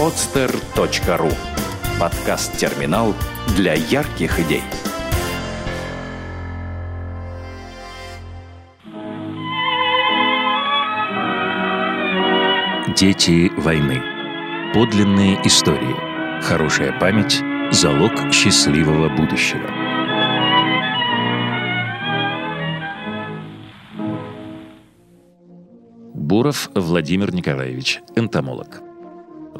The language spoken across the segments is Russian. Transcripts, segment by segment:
podster.ru Подкаст-терминал для ярких идей. Дети войны. Подлинные истории. Хорошая память – залог счастливого будущего. Буров Владимир Николаевич, энтомолог.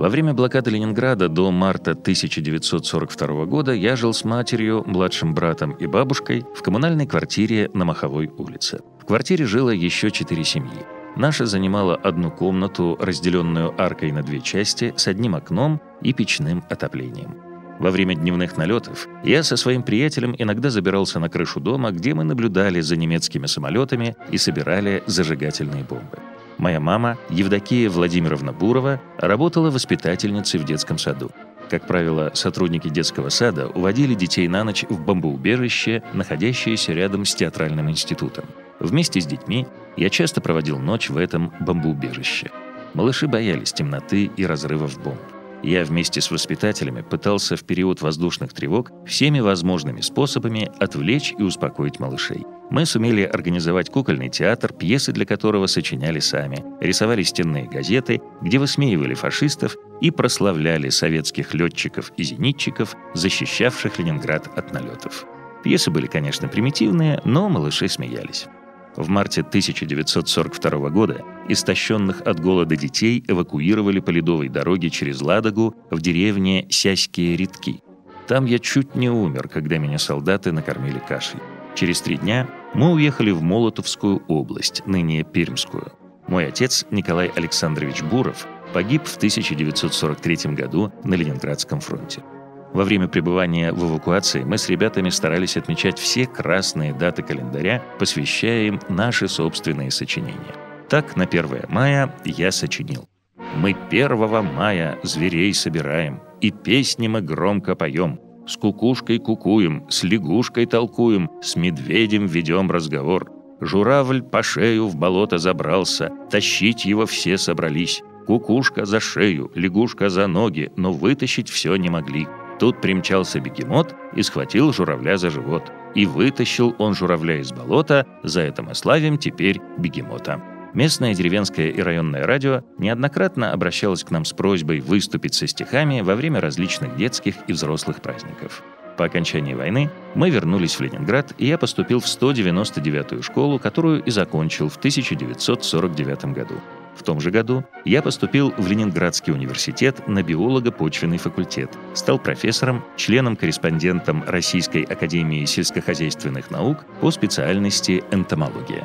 Во время блокады Ленинграда до марта 1942 года я жил с матерью, младшим братом и бабушкой в коммунальной квартире на Маховой улице. В квартире жило еще четыре семьи. Наша занимала одну комнату, разделенную аркой на две части, с одним окном и печным отоплением. Во время дневных налетов я со своим приятелем иногда забирался на крышу дома, где мы наблюдали за немецкими самолетами и собирали зажигательные бомбы. Моя мама, Евдокия Владимировна Бурова, работала воспитательницей в детском саду. Как правило, сотрудники детского сада уводили детей на ночь в бомбоубежище, находящееся рядом с театральным институтом. Вместе с детьми я часто проводил ночь в этом бомбоубежище. Малыши боялись темноты и разрывов бомб. Я вместе с воспитателями пытался в период воздушных тревог всеми возможными способами отвлечь и успокоить малышей. Мы сумели организовать кукольный театр, пьесы для которого сочиняли сами, рисовали стенные газеты, где высмеивали фашистов и прославляли советских летчиков и зенитчиков, защищавших Ленинград от налетов. Пьесы были, конечно, примитивные, но малыши смеялись. В марте 1942 года истощенных от голода детей эвакуировали по ледовой дороге через Ладогу в деревне Сяськие Редки. Там я чуть не умер, когда меня солдаты накормили кашей. Через три дня мы уехали в Молотовскую область, ныне Пермскую. Мой отец, Николай Александрович Буров, погиб в 1943 году на Ленинградском фронте. Во время пребывания в эвакуации мы с ребятами старались отмечать все красные даты календаря, посвящая им наши собственные сочинения. Так, на 1 мая я сочинил. «Мы 1 мая зверей собираем, и песни мы громко поем. С кукушкой кукуем, с лягушкой толкуем, с медведем ведем разговор. Журавль по шею в болото забрался, тащить его все собрались. Кукушка за шею, лягушка за ноги, но вытащить все не могли. Тут примчался бегемот и схватил журавля за живот. И вытащил он журавля из болота, за это мы славим теперь бегемота. Местное деревенское и районное радио неоднократно обращалось к нам с просьбой выступить со стихами во время различных детских и взрослых праздников. По окончании войны мы вернулись в Ленинград, и я поступил в 199-ю школу, которую и закончил в 1949 году. В том же году я поступил в Ленинградский университет на биолого-почвенный факультет, стал профессором, членом-корреспондентом Российской академии сельскохозяйственных наук по специальности энтомология.